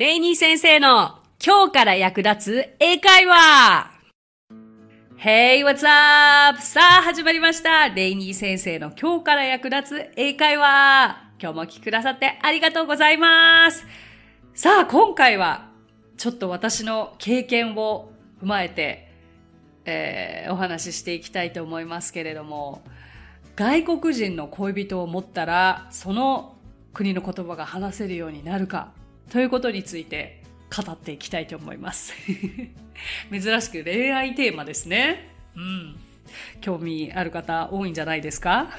レイニー先生の今日から役立つ英会話 Hey, what's up? さあ、始まりました。レイニー先生の今日から役立つ英会話。今日もお聞きくださってありがとうございます。さあ、今回はちょっと私の経験を踏まえて、えー、お話ししていきたいと思いますけれども、外国人の恋人を持ったら、その国の言葉が話せるようになるかということについて語っていきたいと思います。珍しく恋愛テーマですね。うん。興味ある方多いんじゃないですか？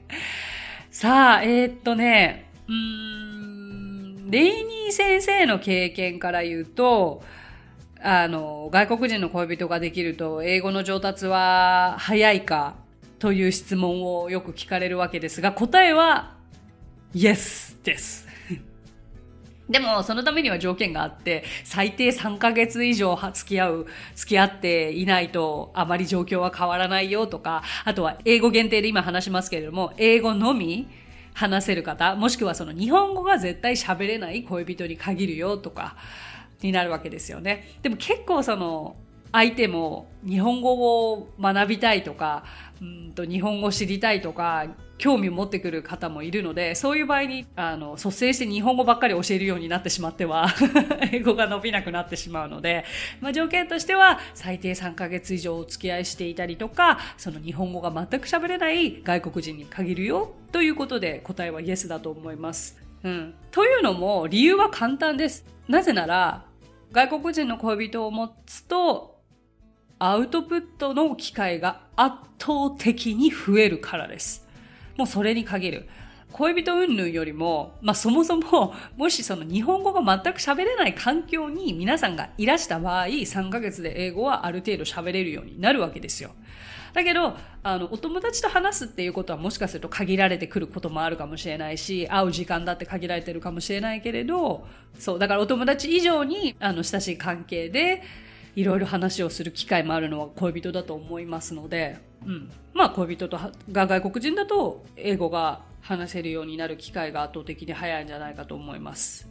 さあ、えー、っとね、うん、レイニー先生の経験から言うと、あの、外国人の恋人ができると、英語の上達は早いかという質問をよく聞かれるわけですが、答えは、Yes です。でも、そのためには条件があって、最低3ヶ月以上付き合う、付き合っていないと、あまり状況は変わらないよとか、あとは英語限定で今話しますけれども、英語のみ話せる方、もしくはその日本語が絶対喋れない恋人に限るよとか、になるわけですよね。でも結構その、相手も日本語を学びたいとか、うんと日本語知りたいとか、興味を持ってくる方もいるので、そういう場合に、あの、率先して日本語ばっかり教えるようになってしまっては 英語が伸びなくなってしまうので、まあ条件としては、最低3ヶ月以上お付き合いしていたりとか、その日本語が全く喋れない外国人に限るよ、ということで答えはイエスだと思います。うん。というのも、理由は簡単です。なぜなら、外国人の恋人を持つと、アウトプットの機会が圧倒的に増えるからです。もうそれに限る。恋人云々よりも、まあそもそも、もしその日本語が全く喋れない環境に皆さんがいらした場合、3ヶ月で英語はある程度喋れるようになるわけですよ。だけど、あの、お友達と話すっていうことはもしかすると限られてくることもあるかもしれないし、会う時間だって限られてるかもしれないけれど、そう、だからお友達以上に、あの、親しい関係で、いろいろ話をする機会もあるのは恋人だと思いますので、うん。まあ恋人とが外国人だと英語が話せるようになる機会が圧倒的に早いんじゃないかと思います。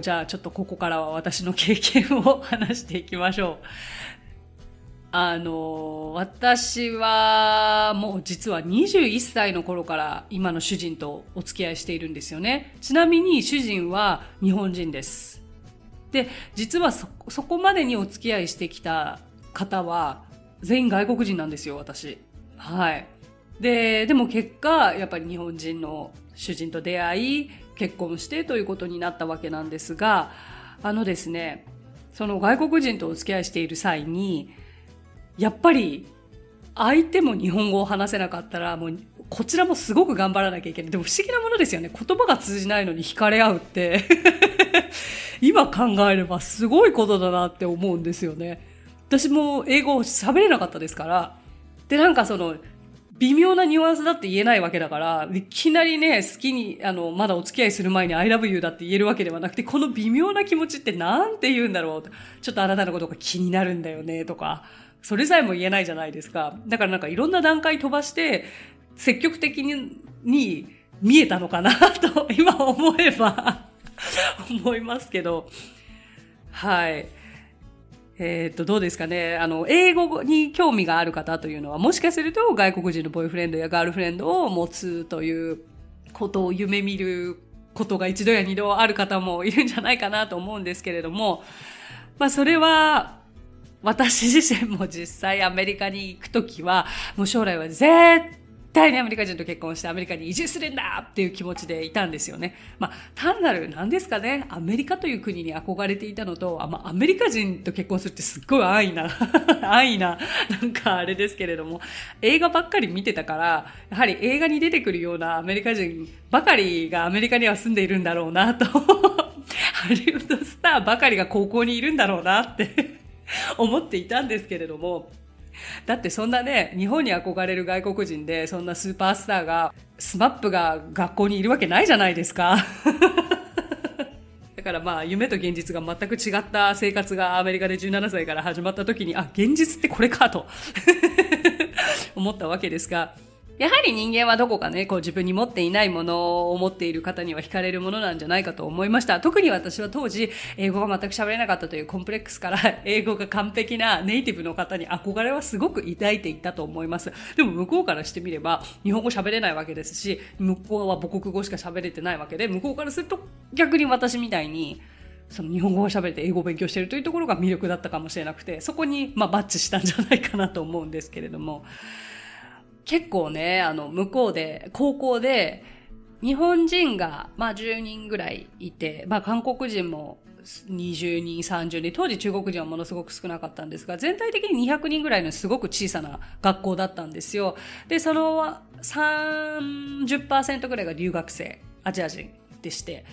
じゃあちょっとここからは私の経験を話していきましょう。あの、私はもう実は21歳の頃から今の主人とお付き合いしているんですよね。ちなみに主人は日本人です。で、実はそ、そこまでにお付き合いしてきた方は、全員外国人なんですよ、私。はい。で、でも結果、やっぱり日本人の主人と出会い、結婚してということになったわけなんですが、あのですね、その外国人とお付き合いしている際に、やっぱり相手も日本語を話せなかったら、もうこちらもすごく頑張らなきゃいけない。でも不思議なものですよね。言葉が通じないのに惹かれ合うって今考えればすごいことだなって思うんですよね。私も英語喋れなかったですから。で、なんかその、微妙なニュアンスだって言えないわけだから、いきなりね、好きに、あの、まだお付き合いする前に I love you だって言えるわけではなくて、この微妙な気持ちってなんて言うんだろうちょっとあなたのことが気になるんだよね、とか、それさえも言えないじゃないですか。だからなんかいろんな段階飛ばして、積極的に、に見えたのかなと、今思えば思いますけど、はい。えっ、と、どうですかね。あの、英語に興味がある方というのは、もしかすると外国人のボーイフレンドやガールフレンドを持つということを夢見ることが一度や二度ある方もいるんじゃないかなと思うんですけれども、まあ、それは、私自身も実際アメリカに行くときは、もう将来は絶対にアメリカ人と結婚してアメリカに移住するんだっていう気持ちでいたんですよね。まあ、単なる何ですかね、アメリカという国に憧れていたのと、あまあ、アメリカ人と結婚するってすっごい安易な、安易な、なんかあれですけれども、映画ばっかり見てたから、やはり映画に出てくるようなアメリカ人ばかりがアメリカには住んでいるんだろうなと、ハリウッドスターばかりが高校にいるんだろうなって 思っていたんですけれども、だってそんなね、日本に憧れる外国人で、そんなスーパースターが、スマップが学校にいるわけないじゃないですか。だからまあ、夢と現実が全く違った生活がアメリカで17歳から始まった時に、あ、現実ってこれかと 思ったわけですが、やはり人間はどこかね、こう自分に持っていないものを持っている方には惹かれるものなんじゃないかと思いました。特に私は当時、英語が全く喋れなかったというコンプレックスから、英語が完璧なネイティブの方に憧れはすごく抱いていたと思います。でも向こうからしてみれば、日本語喋れないわけですし、向こうは母国語しか喋れてないわけで、向こうからすると逆に私みたいに、その日本語が喋れて英語を勉強しているというところが魅力だったかもしれなくて、そこに、まあ、バッチしたんじゃないかなと思うんですけれども、結構ね、あの、向こうで、高校で、日本人が、まあ、10人ぐらいいて、まあ、韓国人も20人、30人、当時中国人はものすごく少なかったんですが、全体的に200人ぐらいのすごく小さな学校だったんですよ。で、その30%ぐらいが留学生、アジア人でして。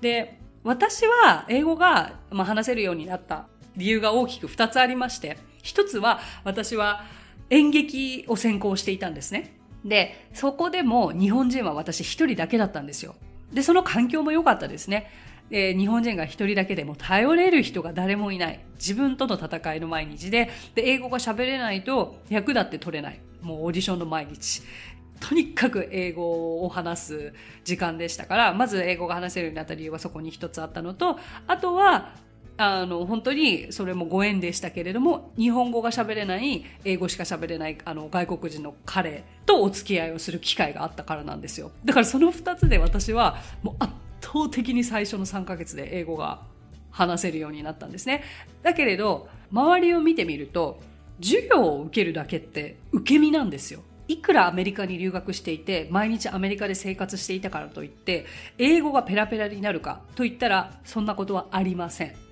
で、私は英語が、まあ、話せるようになった理由が大きく2つありまして、1つは私は演劇を専攻していたんですね。で、そこでも日本人は私一人だけだったんですよ。で、その環境も良かったですね。で、日本人が一人だけでも頼れる人が誰もいない。自分との戦いの毎日で、で、英語が喋れないと役だって取れない。もうオーディションの毎日。とにかく英語を話す時間でしたから、まず英語が話せるようになった理由はそこに一つあったのと、あとはあの、本当にそれもご縁でしたけれども、日本語が喋れない、英語しか喋れない、あの、外国人の彼とお付き合いをする機会があったからなんですよ。だからその二つで私は、もう圧倒的に最初の3ヶ月で英語が話せるようになったんですね。だけれど、周りを見てみると、授業を受けるだけって受け身なんですよ。いくらアメリカに留学していて、毎日アメリカで生活していたからといって、英語がペラペラになるかと言ったら、そんなことはありません。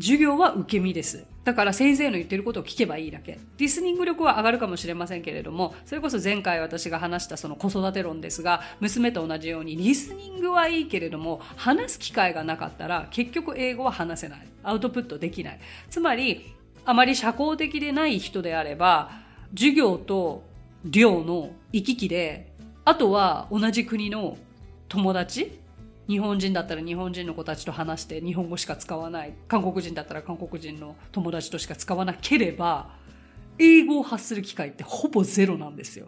授業は受け身です。だから先生の言ってることを聞けばいいだけ。リスニング力は上がるかもしれませんけれども、それこそ前回私が話したその子育て論ですが、娘と同じようにリスニングはいいけれども、話す機会がなかったら結局英語は話せない。アウトプットできない。つまり、あまり社交的でない人であれば、授業と寮の行き来で、あとは同じ国の友達日本人だったら日本人の子たちと話して日本語しか使わない。韓国人だったら韓国人の友達としか使わなければ、英語を発する機会ってほぼゼロなんですよ。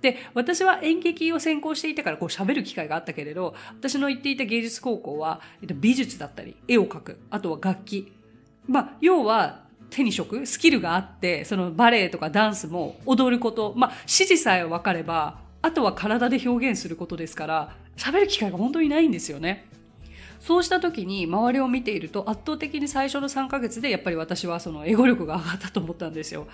で、私は演劇を専攻していたからこう喋る機会があったけれど、私の行っていた芸術高校は、美術だったり、絵を描く、あとは楽器。まあ、要は、手に職、スキルがあって、そのバレエとかダンスも踊ること、まあ、指示さえ分かれば、あとは体で表現することですから、喋る機会が本当にないんですよね。そうした時に周りを見ていると圧倒的に最初の3ヶ月でやっぱり私はその英語力が上がったと思ったんですよ。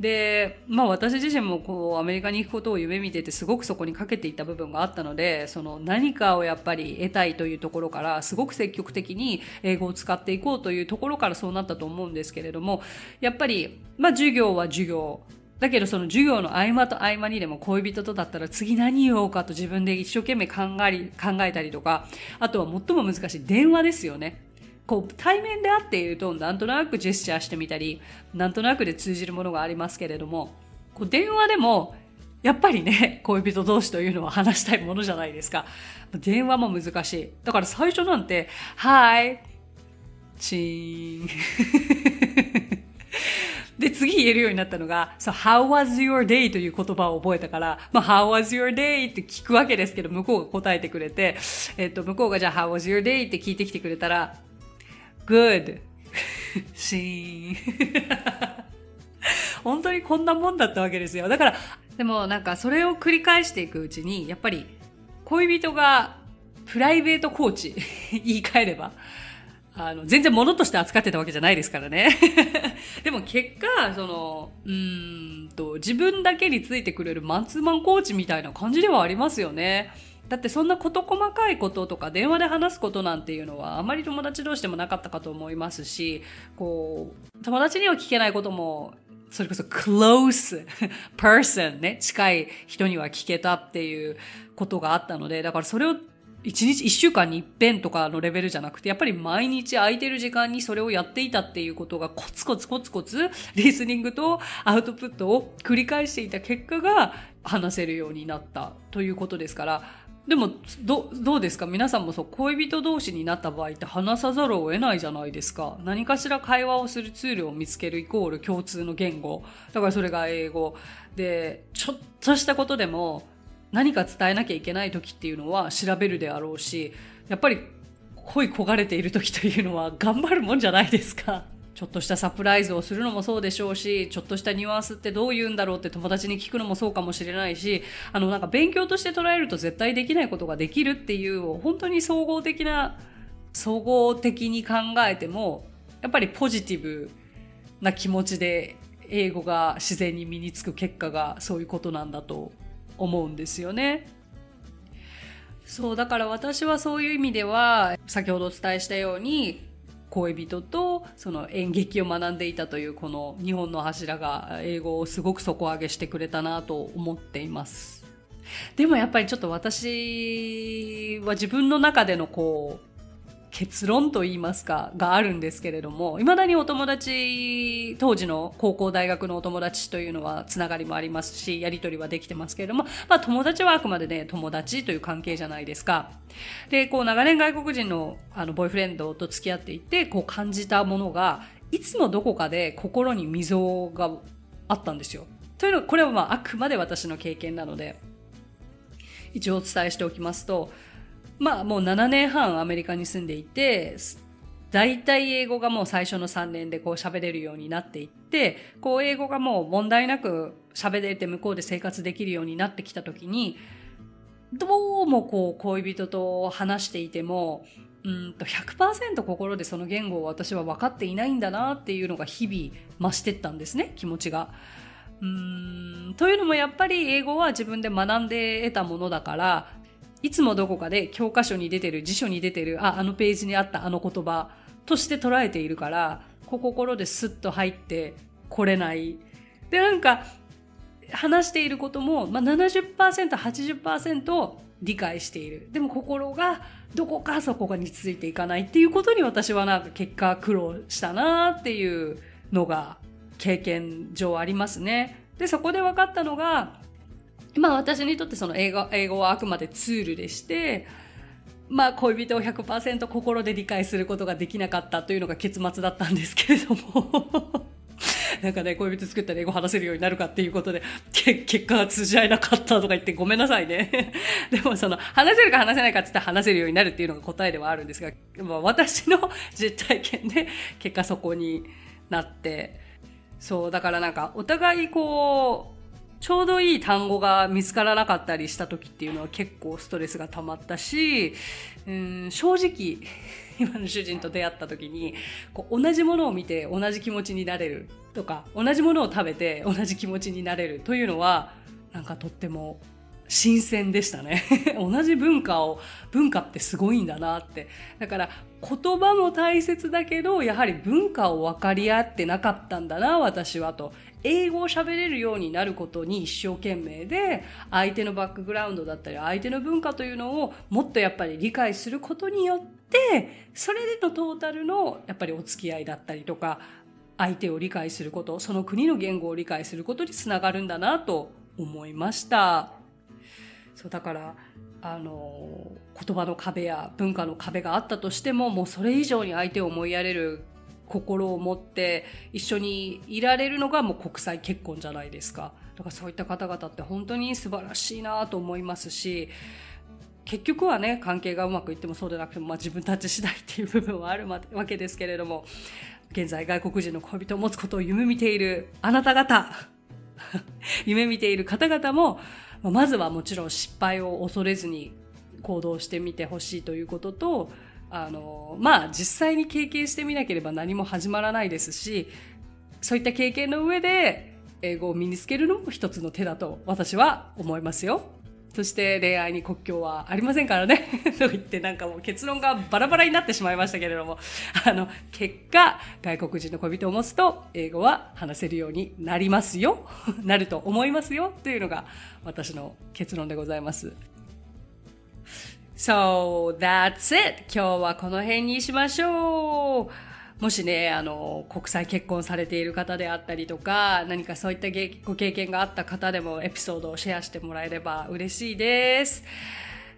で、まあ私自身もこうアメリカに行くことを夢見ててすごくそこにかけていた部分があったので、その何かをやっぱり得たいというところからすごく積極的に英語を使っていこうというところからそうなったと思うんですけれども、やっぱりまあ授業は授業、だけどその授業の合間と合間にでも恋人とだったら次何言おうかと自分で一生懸命考え考えたりとか、あとは最も難しい電話ですよね。こう対面で会っているとなんとなくジェスチャーしてみたり、なんとなくで通じるものがありますけれども、こう電話でもやっぱりね、恋人同士というのは話したいものじゃないですか。電話も難しい。だから最初なんて、Hi! チーン。次言えるようになったのが、so, how was your day? という言葉を覚えたから、まあ、how was your day? って聞くわけですけど、向こうが答えてくれて、えっと、向こうがじゃあ、how was your day? って聞いてきてくれたら、good. シーン。本当にこんなもんだったわけですよ。だから、でもなんかそれを繰り返していくうちに、やっぱり恋人がプライベートコーチ、言い換えれば、あの、全然物として扱ってたわけじゃないですからね。でも結果、その、うんと、自分だけについてくれるマンツーマンコーチみたいな感じではありますよね。だってそんな事細かいこととか電話で話すことなんていうのはあまり友達同士でもなかったかと思いますし、こう、友達には聞けないこともそれこそ close person ね、近い人には聞けたっていうことがあったので、だからそれを一日、一週間に一遍とかのレベルじゃなくて、やっぱり毎日空いてる時間にそれをやっていたっていうことがコツコツコツコツ、リスニングとアウトプットを繰り返していた結果が話せるようになったということですから、でも、ど、どうですか？皆さんもそう、恋人同士になった場合って話さざるを得ないじゃないですか。何かしら会話をするツールを見つけるイコール共通の言語。だからそれが英語。で、ちょっとしたことでも何か伝えなきゃいけない時っていうのは調べるであろうし、やっぱり恋焦がれている時というのは頑張るもんじゃないですか。ちょっとしたサプライズをするのもそうでしょうし、ちょっとしたニュアンスってどう言うんだろうって友達に聞くのもそうかもしれないし、あのなんか勉強として捉えると絶対できないことができるっていう、本当に総合的な、総合的に考えても、やっぱりポジティブな気持ちで英語が自然に身につく結果がそういうことなんだと思うんですよね。そう、だから私はそういう意味では、先ほどお伝えしたように、恋人とその演劇を学んでいたというこの日本の柱が英語をすごく底上げしてくれたなと思っています。でもやっぱりちょっと私は自分の中でのこう結論と言いますか、があるんですけれども、未だにお友達、当時の高校大学のお友達というのはつながりもありますし、やりとりはできてますけれども、まあ友達はあくまでね、友達という関係じゃないですか。で、こう長年外国人のあのボーイフレンドと付き合っていて、こう感じたものが、いつもどこかで心に溝があったんですよ。というのは、これはまああくまで私の経験なので、一応お伝えしておきますと、まあもう7年半アメリカに住んでいて、大体英語がもう最初の3年でこう喋れるようになっていって、こう英語がもう問題なく喋れて向こうで生活できるようになってきた時に、どうもこう恋人と話していても、うんと100%心でその言語を私は分かっていないんだなっていうのが日々増してったんですね、気持ちが。うんというのもやっぱり英語は自分で学んで得たものだからいつもどこかで教科書に出てる、辞書に出てる、あ、あのページにあったあの言葉として捉えているから、心でスッと入ってこれない。で、なんか、話していることも、まあ、70%、80%理解している。でも心がどこかそこがについていかないっていうことに私はなんか結果苦労したなっていうのが経験上ありますね。で、そこで分かったのが、まあ私にとってその英語英語はあくまでツールでして、まあ恋人を100%心で理解することができなかったというのが結末だったんですけれども なんかね、恋人作ったら英語話せるようになるかっていうことで、結果が通じ合えなかったとか言ってごめんなさいね。でもその、話せるか話せないかって言ったら話せるようになるっていうのが答えではあるんですが、まあ、私の実体験で結果そこになって、そう、だからなんかお互いこう、ちょうどいい単語が見つからなかったりした時っていうのは結構ストレスが溜まったし、うん、正直、今の主人と出会った時に、こう同じものを見て同じ気持ちになれるとか、同じものを食べて同じ気持ちになれるというのは、なんかとっても新鮮でしたね。同じ文化を、文化ってすごいんだなって。だから言葉も大切だけど、やはり文化を分かり合ってなかったんだな、私はと。英語を喋れるようになることに一生懸命で、相手のバックグラウンドだったり、相手の文化というのをもっとやっぱり理解することによって、それでのトータルのやっぱりお付き合いだったりとか、相手を理解すること、その国の言語を理解することにつながるんだなと思いました。そうだから、あの、言葉の壁や文化の壁があったとしても、もうそれ以上に相手を思いやれる心を持って一緒にいられるのがもう国際結婚じゃないですか。だからそういった方々って本当に素晴らしいなと思いますし、結局はね、関係がうまくいってもそうでなくても、まあ自分たち次第っていう部分はあるわけですけれども、現在外国人の恋人を持つことを夢見ているあなた方、夢見ている方々も、まずはもちろん失敗を恐れずに行動してみてほしいということと、あの、まあ実際に経験してみなければ何も始まらないですし、そういった経験の上で英語を身につけるのも一つの手だと私は思いますよ。そして恋愛に国境はありませんからね。と言ってなんかもう結論がバラバラになってしまいましたけれども、あの、結果、外国人の恋人を持つと英語は話せるようになりますよ。なると思いますよ。というのが私の結論でございます。So, that's it! 今日はこの辺にしましょうもしね、あの、国際結婚されている方であったりとか、何かそういったご経験があった方でもエピソードをシェアしてもらえれば嬉しいです。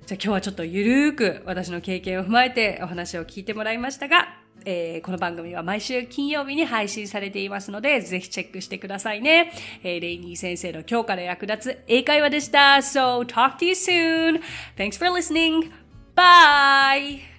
じゃあ今日はちょっとゆるーく私の経験を踏まえてお話を聞いてもらいましたが、えー、この番組は毎週金曜日に配信されていますので、ぜひチェックしてくださいね。えー、レイニー先生の今日から役立つ英会話でした。So, talk to you soon. Thanks for listening. Bye!